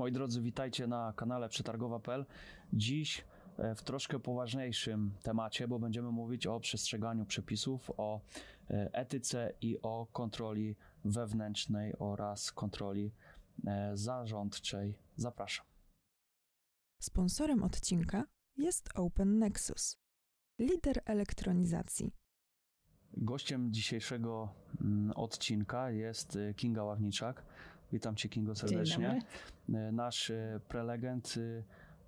Moi drodzy, witajcie na kanale przetargowa.pl. Dziś e, w troszkę poważniejszym temacie, bo będziemy mówić o przestrzeganiu przepisów, o e, etyce i o kontroli wewnętrznej oraz kontroli e, zarządczej. Zapraszam. Sponsorem odcinka jest Open Nexus, lider elektronizacji. Gościem dzisiejszego mm, odcinka jest Kinga Ławniczak. Witam Cię, Kingo, serdecznie. Nasz prelegent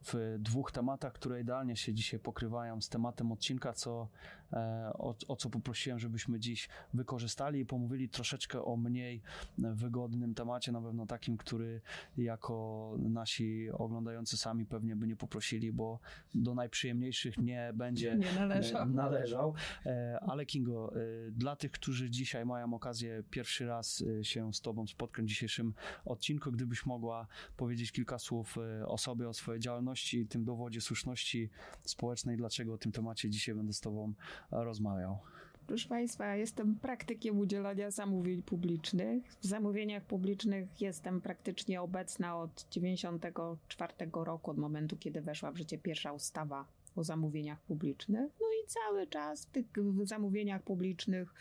w dwóch tematach, które idealnie się dzisiaj pokrywają z tematem odcinka, co, e, o, o, co poprosiłem, żebyśmy dziś wykorzystali i pomówili troszeczkę o mniej wygodnym temacie, na pewno takim, który jako nasi oglądający sami pewnie by nie poprosili, bo do najprzyjemniejszych nie będzie nie należał. należał. E, ale Kingo, dla tych, którzy dzisiaj mają okazję pierwszy raz się z Tobą spotkać w dzisiejszym odcinku, gdybyś mogła powiedzieć kilka słów o sobie, o swojej działalności, i tym dowodzie słuszności społecznej, dlaczego o tym temacie dzisiaj będę z Tobą rozmawiał. Proszę Państwa, jestem praktykiem udzielania zamówień publicznych. W zamówieniach publicznych jestem praktycznie obecna od 94 roku, od momentu, kiedy weszła w życie pierwsza ustawa o zamówieniach publicznych. No i cały czas w tych zamówieniach publicznych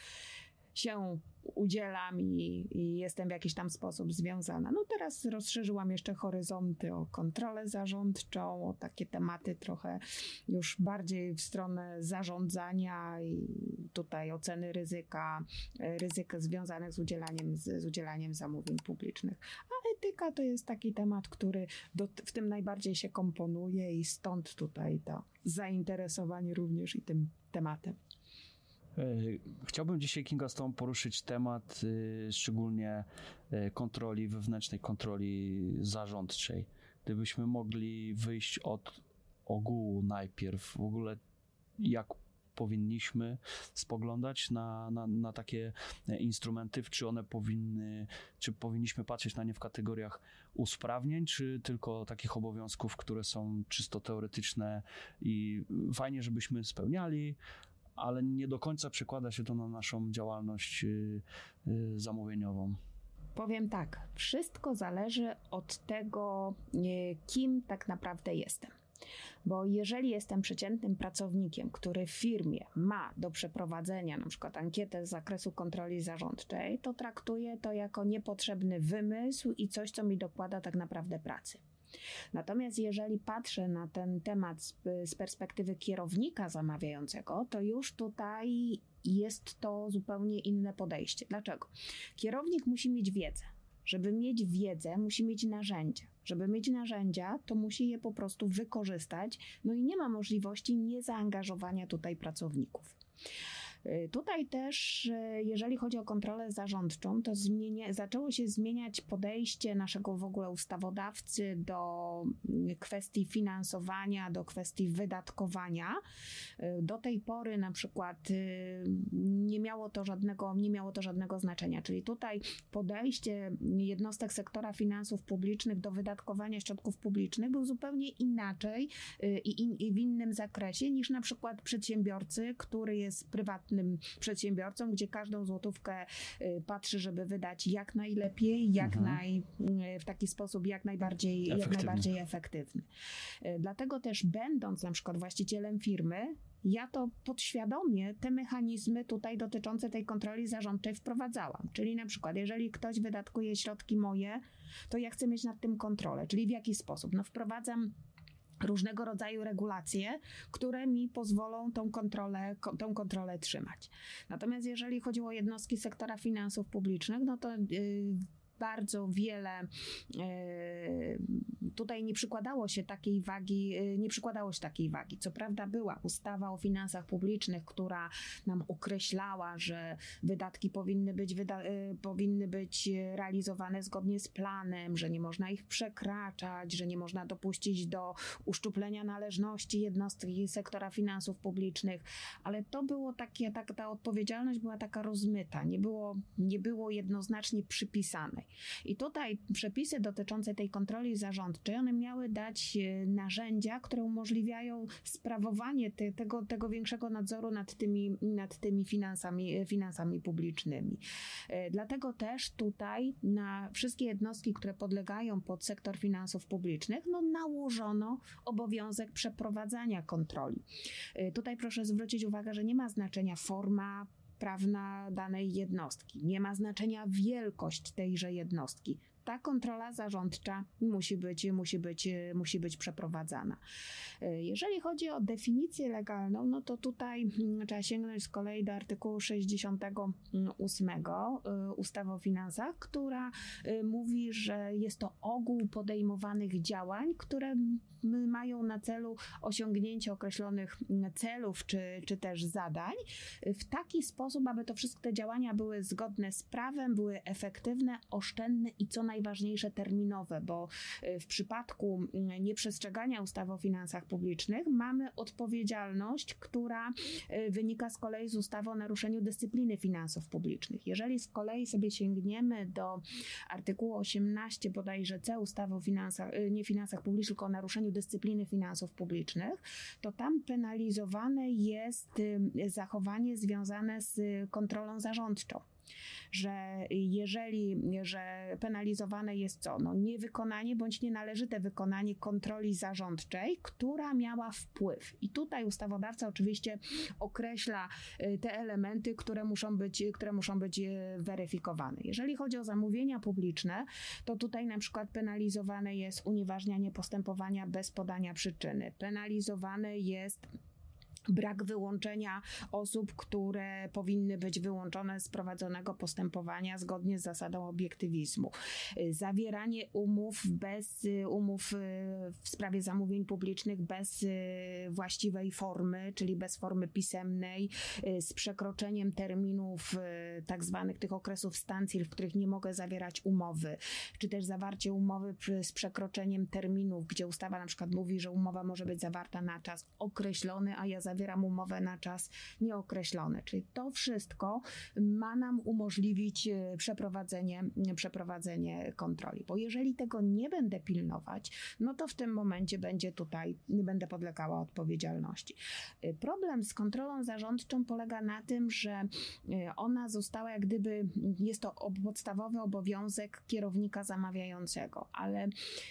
się udzielam i, i, jestem w jakiś tam sposób związana. No teraz rozszerzyłam jeszcze horyzonty o kontrolę zarządczą, o takie tematy trochę już bardziej w stronę zarządzania i tutaj oceny ryzyka, ryzyk związanych z udzielaniem, z, z udzielaniem zamówień publicznych. A etyka to jest taki temat, który do, w tym najbardziej się komponuje i stąd tutaj to zainteresowanie również i tym tematem. E, chciałbym dzisiaj, Kinga, z Tobą poruszyć temat e, szczególnie e, kontroli wewnętrznej, kontroli zarządczej. Gdybyśmy mogli wyjść od ogółu najpierw, w ogóle jak powinniśmy spoglądać na, na, na, takie instrumenty, czy one powinny, czy powinniśmy patrzeć na nie w kategoriach usprawnień, czy tylko takich obowiązków, które są czysto teoretyczne i fajnie, żebyśmy spełniali, ale nie do końca przekłada się to na naszą działalność y, y, zamówieniową. Powiem tak, wszystko zależy od tego, y, kim tak naprawdę jestem. Bo jeżeli jestem przeciętnym pracownikiem, który w firmie ma do przeprowadzenia na przykład ankietę z zakresu kontroli zarządczej, to traktuję to jako niepotrzebny wymysł i coś, co mi dokłada tak naprawdę pracy. Natomiast jeżeli patrzę na ten temat z, perspektywy kierownika zamawiającego, to już tutaj jest to zupełnie inne podejście. Dlaczego? Kierownik musi mieć wiedzę. Żeby mieć wiedzę, musi mieć narzędzia. Żeby mieć narzędzia, to musi je po prostu wykorzystać, no i nie ma możliwości niezaangażowania tutaj pracowników. Y, tutaj też, y, jeżeli chodzi o kontrolę zarządczą, to zmienia, zaczęło się zmieniać podejście naszego w ogóle ustawodawcy do y, kwestii finansowania, do kwestii wydatkowania. Do tej pory na przykład nie miało to żadnego, nie miało to żadnego znaczenia, czyli tutaj podejście jednostek sektora finansów publicznych do wydatkowania środków publicznych był zupełnie inaczej i, in, i w innym zakresie niż na przykład przedsiębiorcy, który jest prywatny prywatnym przedsiębiorcom, gdzie każdą złotówkę y, patrzy, żeby wydać jak najlepiej, jak mhm. naj, y, w taki sposób jak najbardziej, jak najbardziej efektywny. Y, dlatego też będąc na przykład właścicielem firmy, ja to podświadomie te mechanizmy tutaj dotyczące tej kontroli zarządczej wprowadzałam. Czyli na przykład, jeżeli ktoś wydatkuje środki moje, to ja chcę mieć nad tym kontrolę. Czyli w jaki sposób? No wprowadzam różnego rodzaju regulacje, które mi pozwolą tą kontrolę, tą kontrolę trzymać. Natomiast jeżeli chodziło o jednostki sektora finansów publicznych, no to yy, bardzo wiele e, tutaj nie przykładało się takiej wagi, e, nie przykładało się takiej wagi. Co prawda była ustawa o finansach publicznych, która nam określała, że wydatki powinny być, wyda e, powinny być realizowane zgodnie z planem, że nie można ich przekraczać, że nie można dopuścić do uszczuplenia należności jednostki sektora finansów publicznych, ale to było takie, tak, ta odpowiedzialność była taka rozmyta, nie było, nie było jednoznacznie przypisanej. I tutaj przepisy dotyczące tej kontroli zarządczej, one miały dać e, narzędzia, które umożliwiają sprawowanie te, tego, tego większego nadzoru nad tymi, nad tymi finansami, e, finansami publicznymi. E, dlatego też tutaj na wszystkie jednostki, które podlegają pod sektor finansów publicznych, no nałożono obowiązek przeprowadzania kontroli. Tutaj proszę zwrócić uwagę, że nie ma znaczenia forma prawna danej jednostki. Nie ma znaczenia wielkość tejże jednostki ta kontrola zarządcza musi być, musi być, musi być przeprowadzana. Jeżeli chodzi o definicję legalną, no to tutaj mm, trzeba sięgnąć z kolei do artykułu 68 y, ustawy o finansach, która y, mówi, że jest to ogół podejmowanych działań, które mają na celu osiągnięcie określonych celów czy, czy też zadań w taki sposób, aby to wszystkie te działania były zgodne z prawem, były efektywne, oszczędne i co najważniejsze terminowe, bo y, w przypadku mm, nieprzestrzegania ustawy o finansach publicznych mamy odpowiedzialność, która y, wynika z kolei z ustawy o naruszeniu dyscypliny finansów publicznych. Jeżeli z kolei sobie sięgniemy do artykułu 18 bodajże C ustawy o finansach, y, nie finansach publicznych, tylko o naruszeniu dyscypliny finansów publicznych, to tam penalizowane jest zachowanie związane z kontrolą zarządczą że jeżeli, że penalizowane jest co? No, niewykonanie bądź nienależyte wykonanie kontroli zarządczej, która miała wpływ. I tutaj ustawodawca oczywiście określa y, te elementy, które muszą być, które muszą być y, weryfikowane. Jeżeli chodzi o zamówienia publiczne, to tutaj na przykład penalizowane jest unieważnianie postępowania bez podania przyczyny. Penalizowane jest brak wyłączenia osób, które powinny być wyłączone z prowadzonego postępowania zgodnie z zasadą obiektywizmu. Zawieranie umów bez umów w sprawie zamówień publicznych bez właściwej formy, czyli bez formy pisemnej, z przekroczeniem terminów tak zwanych tych okresów stancji, w których nie mogę zawierać umowy, czy też zawarcie umowy z przekroczeniem terminów, gdzie ustawa na przykład mówi, że umowa może być zawarta na czas określony, a ja zawieram umowę na czas nieokreślony. Czyli to wszystko ma nam umożliwić e, przeprowadzenie, przeprowadzenie kontroli. Bo jeżeli tego nie będę pilnować, no to w tym momencie będzie tutaj, będę podlegała odpowiedzialności. E, problem z kontrolą zarządczą polega na tym, że e, ona została jak gdyby, jest to podstawowy obowiązek kierownika zamawiającego, ale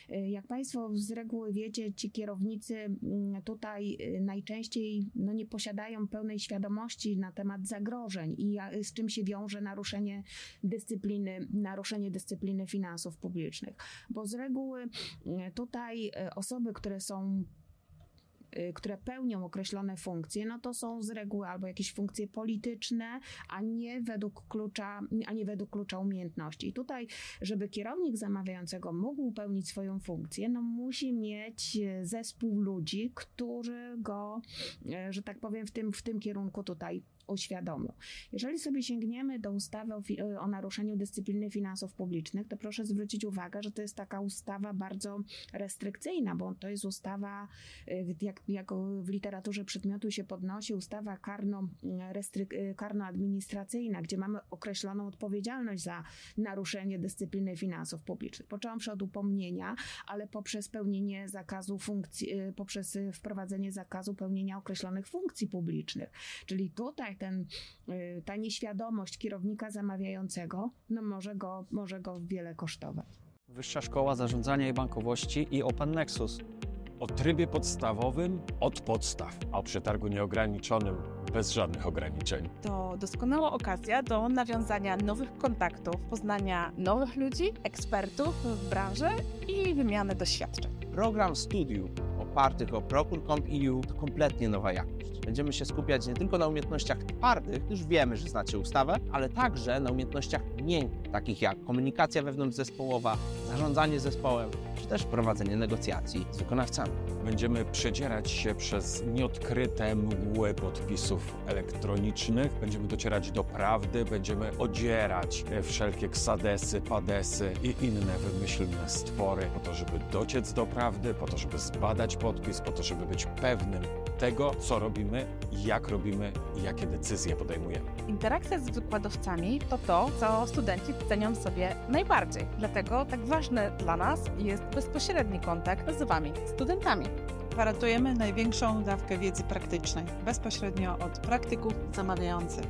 jak Państwo z reguły wiecie, ci kierownicy tutaj najczęściej no nie posiadają pełnej świadomości na temat zagrożeń i z czym się wiąże naruszenie dyscypliny, naruszenie dyscypliny finansów publicznych. Bo z reguły mm, tutaj e, osoby, które są które pełnią określone funkcje, no to są z reguły albo jakieś funkcje polityczne, a nie według klucza, a nie według klucza umiejętności. I tutaj, żeby kierownik zamawiającego mógł pełnić swoją funkcję, no musi mieć y, zespół ludzi, którzy go, y, że tak powiem, w tym, w tym kierunku tutaj uświadomił. Jeżeli sobie sięgniemy do ustawy o, o, naruszeniu dyscypliny finansów publicznych, to proszę zwrócić uwagę, że to jest taka ustawa bardzo restrykcyjna, bo to jest ustawa, y, jak, jak w literaturze przedmiotu się podnosi, ustawa karno, restryk, y, karno-administracyjna, gdzie mamy określoną odpowiedzialność za naruszenie dyscypliny finansów publicznych. Począwszy od upomnienia, ale poprzez pełnienie zakazu funkcji, y, poprzez wprowadzenie zakazu pełnienia określonych funkcji publicznych. Czyli tutaj ten, y, ta nieświadomość kierownika zamawiającego no może, go, może go wiele kosztować. Wyższa Szkoła Zarządzania i Bankowości i Open Nexus. O trybie podstawowym od podstaw, a o przetargu nieograniczonym bez żadnych ograniczeń. To doskonała okazja do nawiązania nowych kontaktów, poznania nowych ludzi, ekspertów w branży i wymiany doświadczeń. Program studiów opartych o Procure.com.eu to kompletnie nowa jakość. Będziemy się skupiać nie tylko na umiejętnościach twardych, już wiemy, że znacie ustawę, ale także na umiejętnościach miękkich, takich jak komunikacja wewnątrzzespołowa, zarządzanie zespołem, czy też prowadzenie negocjacji z wykonawcami. Będziemy przedzierać się przez nieodkryte mgły podpisów elektronicznych, będziemy docierać do prawdy, będziemy odzierać wszelkie ksadesy, padesy i inne wymyślne stwory po to, żeby dociec do prawdy, po to, żeby zbadać podpis, po to, żeby być pewnym, tego, co robimy, jak robimy i jakie decyzje podejmujemy. Interakcja z wykładowcami to to, co studenci cenią sobie najbardziej. Dlatego tak ważny dla nas jest bezpośredni kontakt z Wami, studentami. Gwarantujemy największą dawkę wiedzy praktycznej, bezpośrednio od praktyków zamawiających.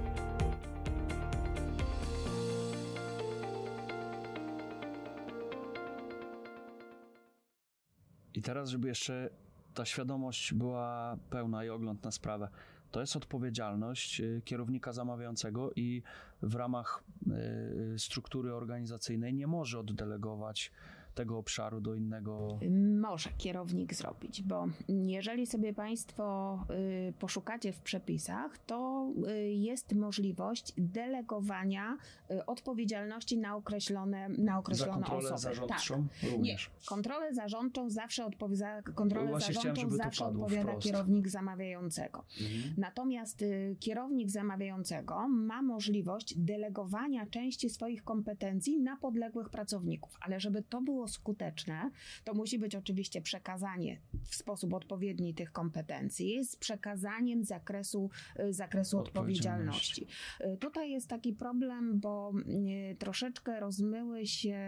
I teraz, żeby jeszcze ta świadomość była pełna i ogląd na sprawę, to jest odpowiedzialność y, kierownika zamawiającego i w ramach y, struktury organizacyjnej nie może oddelegować tego obszaru do innego. Może kierownik zrobić, bo jeżeli sobie Państwo y, poszukacie w przepisach, to y, jest możliwość delegowania y, odpowiedzialności na określone, na określone Za kontrolę osoby. zarządczą Tak. również. Nie, kontrolę zarządczą zawsze odpowiada, kontrolę Właśnie zarządczą zawsze odpowiada wprost. kierownik zamawiającego. Mhm. Natomiast kierownik zamawiającego ma możliwość delegowania części swoich kompetencji na podległych pracowników, ale żeby to było skuteczne, to musi być oczywiście przekazanie w sposób odpowiedni tych kompetencji z przekazaniem zakresu, y, zakresu Odpowiedzialności. odpowiedzialności. Y, Tutaj jest taki problem, bo y, troszeczkę rozmyły się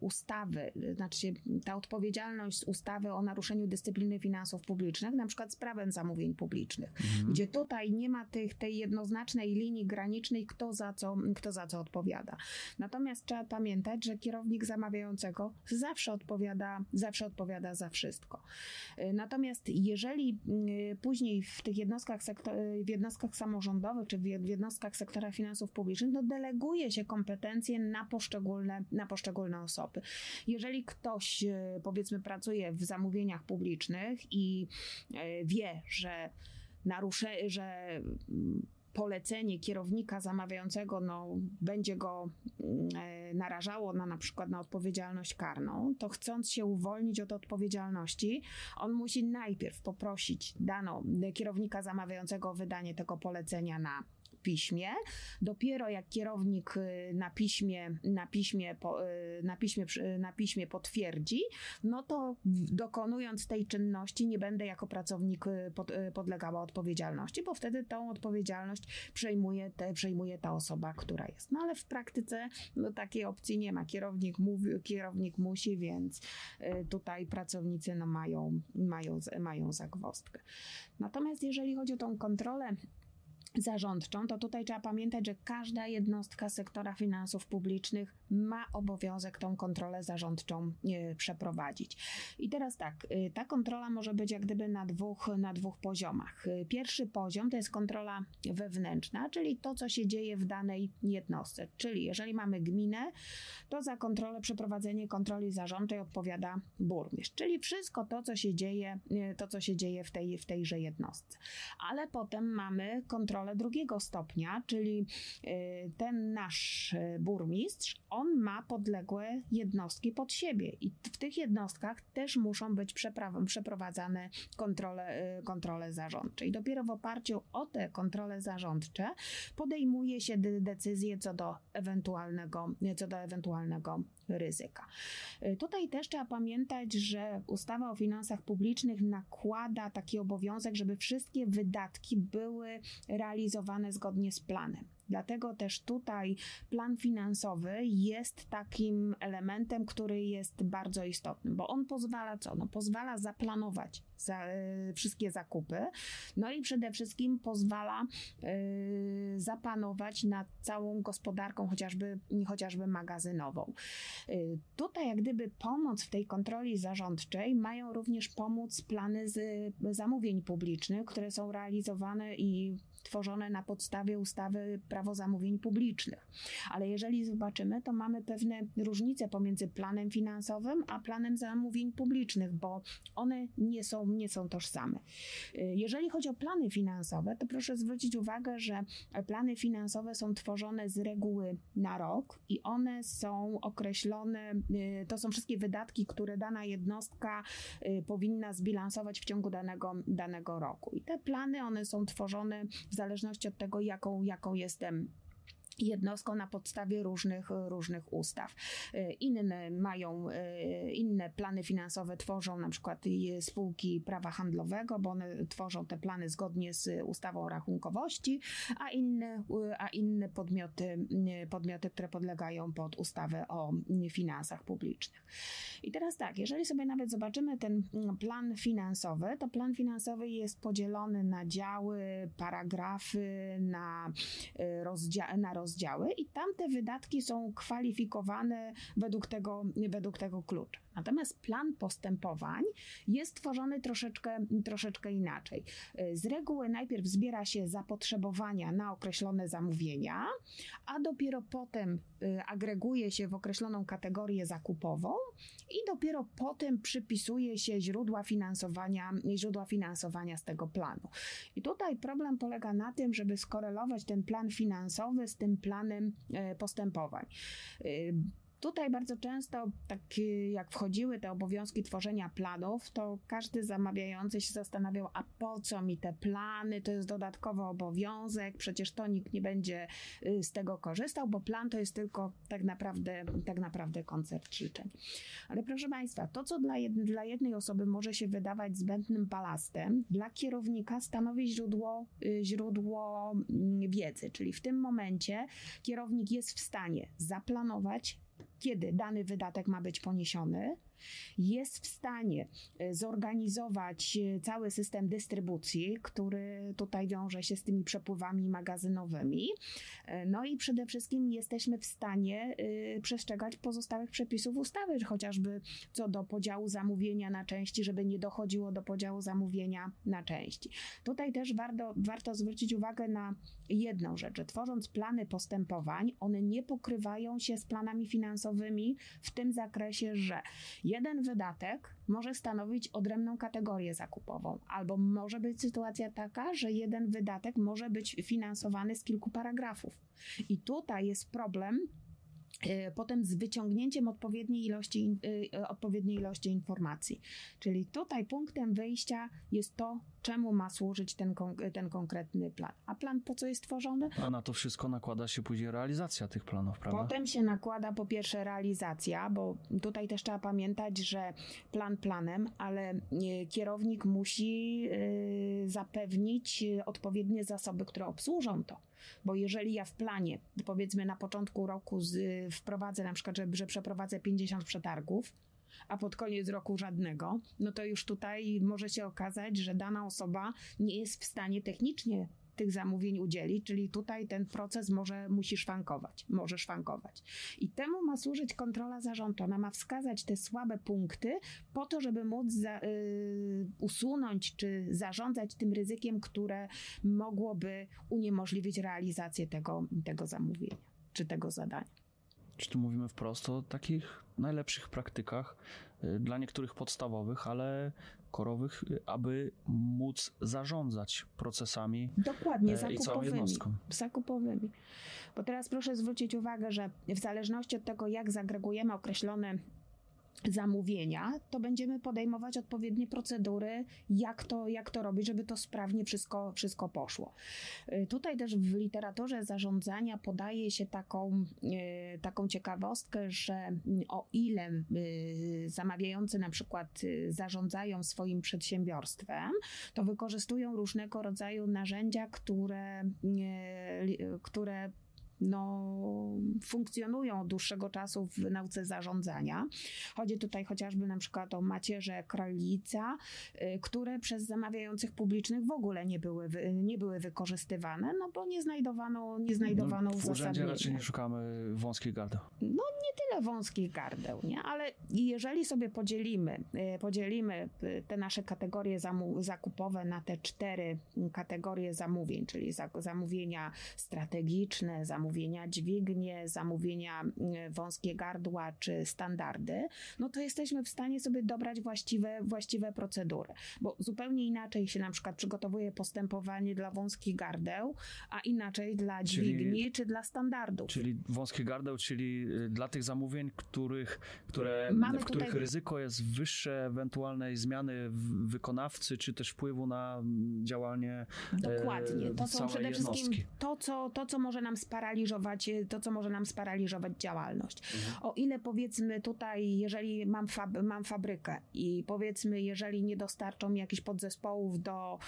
ustawy, znaczy ta odpowiedzialność z ustawy o naruszeniu dyscypliny finansów publicznych, na przykład z prawem zamówień publicznych Mhm. gdzie tutaj nie ma tych, tej jednoznacznej linii granicznej, kto za, co, kto za co odpowiada. Natomiast trzeba pamiętać, że kierownik zamawiającego zawsze odpowiada, zawsze odpowiada za wszystko. Y, Natomiast jeżeli później w tych jednostkach, sektor, y, w jednostkach samorządowych czy w jed- w jednostkach sektora finansów publicznych, no deleguje się kompetencje na poszczególne, na poszczególne osoby. Jeżeli ktoś, y, powiedzmy, pracuje w zamówieniach publicznych i wie, że narusze, że polecenie kierownika zamawiającego no, będzie go mm, e, narażało na na przykład na odpowiedzialność karną, to chcąc się uwolnić od odpowiedzialności, on musi najpierw poprosić dano kierownika zamawiającego o wydanie tego polecenia na piśmie. Dopiero jak kierownik y, na piśmie, na piśmie, y, na piśmie, na piśmie potwierdzi, no to dokonując tej czynności nie będę jako pracownik y, pod, podlegała odpowiedzialności, bo wtedy tą odpowiedzialność przejmuje, te, przejmuje ta osoba, która jest. No ale w praktyce no, takiej opcji nie ma. Kierownik, mówi, kierownik musi, więc tutaj pracownicy no, mają, mają, mają zagwozdkę. Natomiast jeżeli chodzi o tą kontrolę zarządczą, to tutaj trzeba pamiętać, że każda jednostka sektora finansów publicznych ma obowiązek tą kontrolę zarządczą e, przeprowadzić. I teraz tak, e, ta kontrola może być jak gdyby na dwóch, na dwóch poziomach. E, Pierwszy poziom to jest kontrola wewnętrzna, czyli to, co się dzieje w danej jednostce. Czyli jeżeli mamy gminę, to za kontrolę, przeprowadzenie kontroli zarządczej odpowiada burmistrz, czyli wszystko to, co się dzieje, to, co się dzieje w, tej, w tejże jednostce. Ale potem mamy kontrolę drugiego stopnia, czyli y, ten nasz y, burmistrz, on ma podległe jednostki pod siebie i w tych jednostkach też muszą być przeprowadzane kontrole, y, kontrole zarządcze. I dopiero w oparciu o te kontrole zarządcze podejmuje się de- decyzje co do ewentualnego, co do ewentualnego ryzyka. Tutaj też trzeba pamiętać, że ustawa o finansach publicznych nakłada taki obowiązek, żeby wszystkie wydatki były realizowane zgodnie z planem. Dlatego też tutaj plan finansowy jest takim elementem, który jest bardzo istotny, bo on pozwala co? No, pozwala zaplanować za, y, wszystkie zakupy, no i przede wszystkim pozwala y, zapanować nad całą gospodarką, chociażby, chociażby magazynową. Y, Tutaj, jak gdyby pomoc w tej kontroli zarządczej mają również pomóc plany z zamówień publicznych, które są realizowane i tworzone na podstawie ustawy Prawo zamówień publicznych. Ale jeżeli zobaczymy, to mamy pewne różnice pomiędzy planem finansowym a planem zamówień publicznych, bo one nie są, nie są tożsame. Jeżeli chodzi o plany finansowe, to proszę zwrócić uwagę, że plany finansowe są tworzone z reguły na rok i one są określone, y, to są wszystkie wydatki, które dana jednostka y, powinna zbilansować w ciągu danego, danego roku. I te plany, one są tworzone w zależności od tego, jaką, jaką jestem jednostką na podstawie różnych, różnych ustaw. Y, Inne mają, y, inne plany finansowe tworzą na przykład spółki prawa handlowego, bo one tworzą te plany zgodnie z ustawą o rachunkowości, a inne, a inne podmioty, podmioty, które podlegają pod ustawę o finansach publicznych. I teraz tak, jeżeli sobie nawet zobaczymy ten plan finansowy, to plan finansowy jest podzielony na działy, paragrafy, na, y, rozdzia na rozdziały i tamte wydatki są kwalifikowane według tego, według tego klucza. Natomiast plan postępowań jest tworzony troszeczkę, troszeczkę inaczej. Y, z reguły najpierw zbiera się zapotrzebowania na określone zamówienia, a dopiero potem y, agreguje się w określoną kategorię zakupową i dopiero potem przypisuje się źródła finansowania, źródła finansowania z tego planu. I tutaj problem polega na tym, żeby skorelować ten plan finansowy z tym planem y, postępowań. Tutaj bardzo często, tak jak wchodziły te obowiązki tworzenia planów, to każdy zamawiający się zastanawiał, a po co mi te plany, to jest dodatkowy obowiązek, przecież to nikt nie będzie y, z tego korzystał, bo plan to jest tylko tak naprawdę, tak naprawdę koncert życzeń. Ale proszę Państwa, to co dla, jed dla jednej osoby może się wydawać zbędnym balastem, dla kierownika stanowi źródło, y, źródło mm, wiedzy, czyli w tym momencie kierownik jest w stanie zaplanować, kiedy dany wydatek ma być poniesiony, jest w stanie e, zorganizować e, cały system dystrybucji, który tutaj wiąże się z tymi przepływami magazynowymi. E, no i przede wszystkim jesteśmy w stanie przestrzegać pozostałych przepisów ustawy, chociażby co do podziału zamówienia na części, żeby nie dochodziło do podziału zamówienia na części. Tutaj też warto, warto zwrócić uwagę na jedną rzecz, tworząc plany postępowań, one nie pokrywają się z planami finansowymi w tym zakresie, że jeden wydatek może stanowić odrębną kategorię zakupową, albo może być sytuacja taka, że jeden wydatek może być finansowany z kilku paragrafów. I tutaj jest problem potem z wyciągnięciem odpowiedniej ilości, e, odpowiedniej ilości informacji. Czyli tutaj punktem wyjścia jest to, czemu ma służyć ten, ten konkretny plan. A plan po co jest tworzony? A na to wszystko nakłada się później realizacja tych planów, prawda? Potem się nakłada po pierwsze realizacja, bo tutaj też trzeba pamiętać, że plan planem, ale e, kierownik musi zapewnić odpowiednie zasoby, które obsłużą to. Bo jeżeli ja w planie, powiedzmy na początku roku z, wprowadzę na przykład, że, że przeprowadzę 50 przetargów, a pod koniec roku żadnego, no to już tutaj może się okazać, że dana osoba nie jest w stanie technicznie tych zamówień udzielić, czyli tutaj ten proces może musi szwankować, może szwankować. I temu ma służyć kontrola zarządu. Ona ma wskazać te słabe punkty po to, żeby móc za, y, usunąć czy zarządzać tym ryzykiem, które mogłoby uniemożliwić realizację tego, tego zamówienia czy tego zadania. Czy tu mówimy wprost o takich najlepszych praktykach, dla niektórych podstawowych, ale korowych, aby móc zarządzać procesami Dokładnie, zakupowymi, i całą jednostką. Zakupowymi. Bo teraz proszę zwrócić uwagę, że w zależności od tego, jak zagregujemy określone zamówienia, to będziemy podejmować odpowiednie procedury, jak to, jak to robić, żeby to sprawnie wszystko, wszystko poszło. Y, tutaj też w literaturze zarządzania podaje się taką, y, taką ciekawostkę, że o ile y, zamawiający na przykład zarządzają swoim przedsiębiorstwem, to wykorzystują różnego rodzaju narzędzia, które, które no, funkcjonują od dłuższego czasu w nauce zarządzania. Chodzi tutaj chociażby na przykład o macierze krolica, y, które przez zamawiających publicznych w ogóle nie były, nie były wykorzystywane, no bo nie znajdowano, nie znajdowano no, w urzędzie raczej nie szukamy wąskich gardeł. No nie tyle wąskich gardeł, nie? ale jeżeli sobie podzielimy, y, podzielimy y, te nasze kategorie zakupowe na te cztery kategorie zamówień, czyli zamówienia strategiczne, zamówienia zamówienia dźwignie, zamówienia mm, wąskie gardła czy standardy, no to jesteśmy w stanie sobie dobrać właściwe, właściwe procedury, bo zupełnie inaczej się na przykład przygotowuje postępowanie dla wąskich gardeł, a inaczej dla dźwigni czyli, czy dla standardów. Czyli wąskie gardeł, czyli y, dla tych zamówień, których, które, Mamy w których tutaj... ryzyko jest wyższe ewentualnej zmiany wykonawcy, czy też wpływu na mm, działanie Dokładnie. To są przede wszystkim to co, to, co może nam sparaliżować sparaliżować, to co może nam sparaliżować działalność. Mhm. O ile powiedzmy tutaj, jeżeli mam, fab, mam fabrykę i powiedzmy, jeżeli nie dostarczą mi jakichś podzespołów do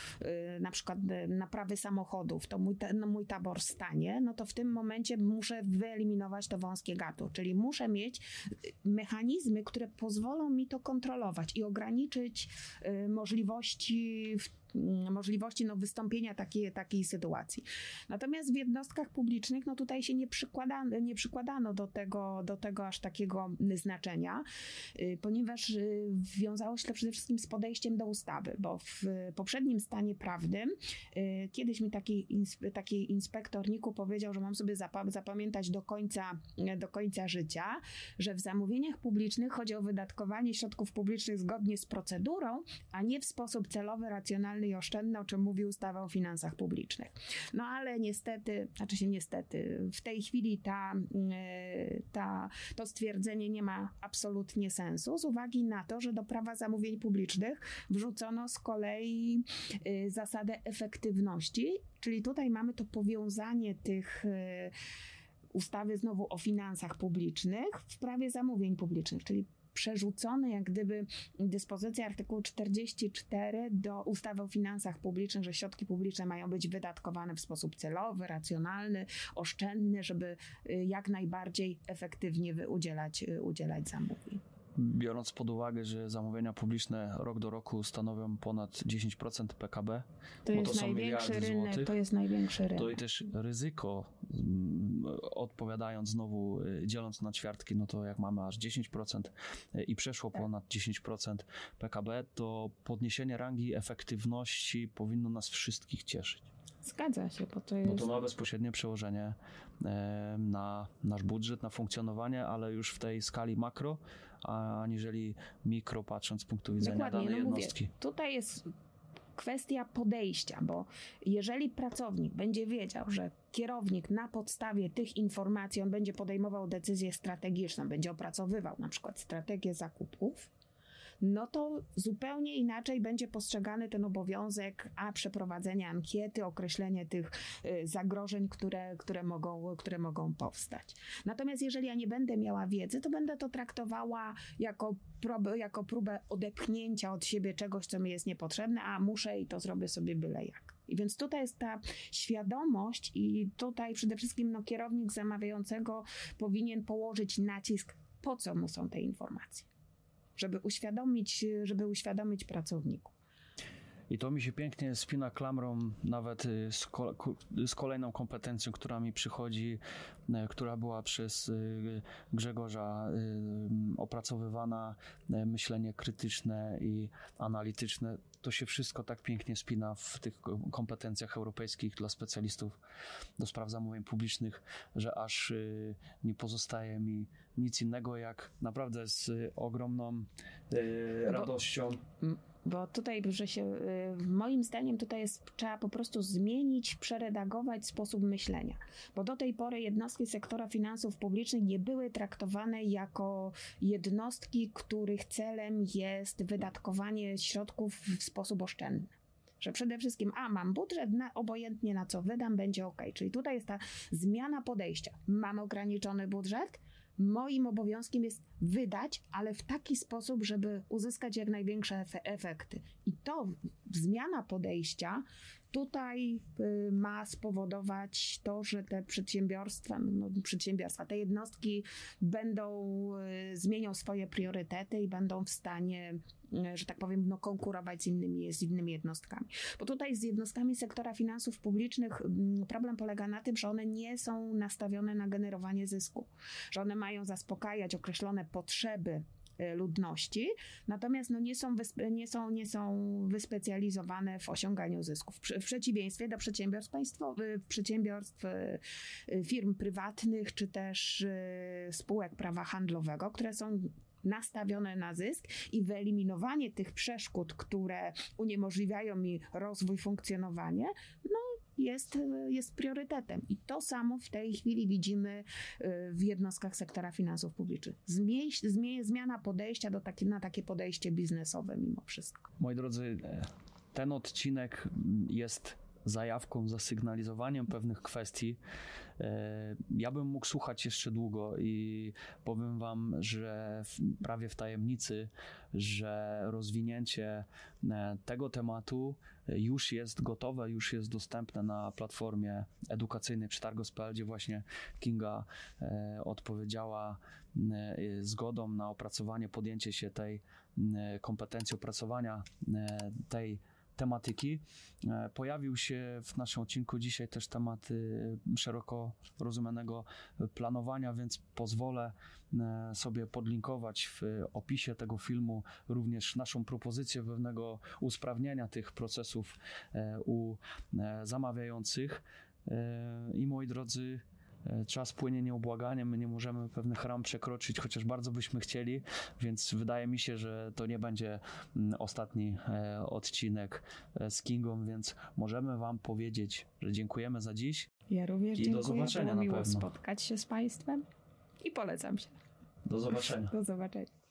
y, na przykład y, naprawy samochodów, to mój, no, mój tabor stanie, no to w tym momencie muszę wyeliminować to wąskie gatu, czyli muszę mieć y, mechanizmy, które pozwolą mi to kontrolować i ograniczyć y, możliwości w możliwości no, wystąpienia takiej, takiej sytuacji. Natomiast w jednostkach publicznych no, tutaj się nie przykładano, nie przykładano do, tego, do tego aż takiego znaczenia, y, ponieważ y, wiązało się to przede wszystkim z podejściem do ustawy, bo w poprzednim stanie prawnym y, kiedyś mi taki, taki inspektor NIK-u powiedział, że mam sobie zapamiętać do końca, do końca życia, że w zamówieniach publicznych chodzi o wydatkowanie środków publicznych zgodnie z procedurą, a nie w sposób celowy, racjonalny i oszczędne, o czym mówi ustawa o finansach publicznych. No ale niestety, znaczy się niestety, w tej chwili ta, e, ta, to stwierdzenie nie ma absolutnie sensu z uwagi na to, że do prawa zamówień publicznych wrzucono z kolei e, zasadę efektywności, czyli tutaj mamy to powiązanie tych e, ustawy znowu o finansach publicznych w prawie zamówień publicznych, czyli przerzucone jak gdyby dyspozycja artykułu 44 do ustawy o finansach publicznych, że środki publiczne mają być wydatkowane w sposób celowy, racjonalny, oszczędny, żeby y, jak najbardziej efektywnie udzielać, y, udzielać zamówień biorąc pod uwagę, że zamówienia publiczne rok do roku stanowią ponad 10% PKB, to, jest to największy rynek, złotych, to jest największy rynek. To i też ryzyko, mm, odpowiadając znowu, y, dzieląc na ćwiartki, no to jak mamy aż 10% y, i przeszło tak. ponad 10% PKB, to podniesienie rangi efektywności powinno nas wszystkich cieszyć. Zgadza się, bo to jest... Bo to ma bezpośrednie przełożenie na nasz budżet, na funkcjonowanie, ale już w tej skali makro, aniżeli mikro, patrząc z punktu widzenia Dokładnie, danej no jednostki. Mówię, tutaj jest kwestia podejścia, bo jeżeli pracownik będzie wiedział, że kierownik na podstawie tych informacji on będzie podejmował decyzję strategiczną, będzie opracowywał na przykład strategię zakupów, no to zupełnie inaczej będzie postrzegany ten obowiązek, a przeprowadzenia ankiety, określenie tych y, zagrożeń, które, które, mogą, które mogą powstać. Natomiast jeżeli ja nie będę miała wiedzy, to będę to traktowała jako, próbę, jako próbę odepchnięcia od siebie czegoś, co mi jest niepotrzebne, a muszę i to zrobię sobie byle jak. I więc tutaj jest ta świadomość, i tutaj przede wszystkim no, kierownik zamawiającego powinien położyć nacisk, po co mu są te informacje żeby uświadomić, żeby uświadomić pracowników. I to mi się pięknie spina klamrą nawet y, z, z, kolejną kompetencją, która mi przychodzi, y, która była przez y, Grzegorza opracowywana, myślenie krytyczne i analityczne. To się wszystko tak pięknie spina w tych kompetencjach europejskich dla specjalistów do spraw zamówień publicznych, że aż nie pozostaje mi nic innego jak naprawdę z ogromną radością. Bo bo tutaj, że się, y, moim zdaniem, tutaj jest, trzeba po prostu zmienić, przeredagować sposób myślenia. Bo do tej pory jednostki sektora finansów publicznych nie były traktowane jako jednostki, których celem jest wydatkowanie środków w sposób oszczędny że przede wszystkim, a mam budżet, na, obojętnie na co wydam, będzie ok. Czyli tutaj jest ta zmiana podejścia. Mam ograniczony budżet, moim obowiązkiem jest wydać, ale w taki sposób, żeby uzyskać jak największe efekty. I to zmiana podejścia tutaj y, ma spowodować to, że te przedsiębiorstwa, no, przedsiębiorstwa, te jednostki będą, y, zmienią swoje priorytety i będą w stanie że tak powiem, no, konkurować z innymi, z innymi jednostkami. Bo tutaj z jednostkami sektora finansów publicznych mm, problem polega na tym, że one nie są nastawione na generowanie zysku, że one mają zaspokajać określone potrzeby E, ludności, natomiast no nie, są nie, są, nie są wyspecjalizowane w osiąganiu zysków. W przeciwieństwie do przedsiębiorstw państwowych, przedsiębiorstw, e, firm prywatnych, czy też e, spółek prawa handlowego, które są nastawione na zysk i wyeliminowanie tych przeszkód, które uniemożliwiają mi rozwój, funkcjonowanie, no jest, jest priorytetem. I to samo w tej chwili widzimy y, w jednostkach sektora finansów publicznych. Zmie, zmie, zmiana podejścia do takie, na takie podejście biznesowe mimo wszystko. Moi drodzy, ten odcinek jest zajawką, zasygnalizowaniem pewnych kwestii, e, ja bym mógł słuchać jeszcze długo i powiem Wam, że prawie w tajemnicy, że rozwinięcie e, tego tematu już jest gotowe, już jest dostępne na platformie edukacyjnej Przetargos.pl, gdzie właśnie Kinga e, odpowiedziała zgodą na opracowanie, podjęcie się tej kompetencji opracowania tej tematyki. E, pojawił się w naszym odcinku dzisiaj też temat szeroko rozumianego planowania, więc pozwolę e, sobie podlinkować w opisie tego filmu również naszą propozycję pewnego usprawnienia tych procesów e, u zamawiających. I moi drodzy, czas płynie nieubłaganie, my nie możemy pewnych ram przekroczyć, chociaż bardzo byśmy chcieli, więc wydaje mi się, że to nie będzie mm, ostatni e, odcinek e, z Kingą, więc możemy Wam powiedzieć, że dziękujemy za dziś. Ja również I dziękuję. Do zobaczenia Było miło spotkać się z Państwem i polecam się. Do zobaczenia. Do zobaczenia.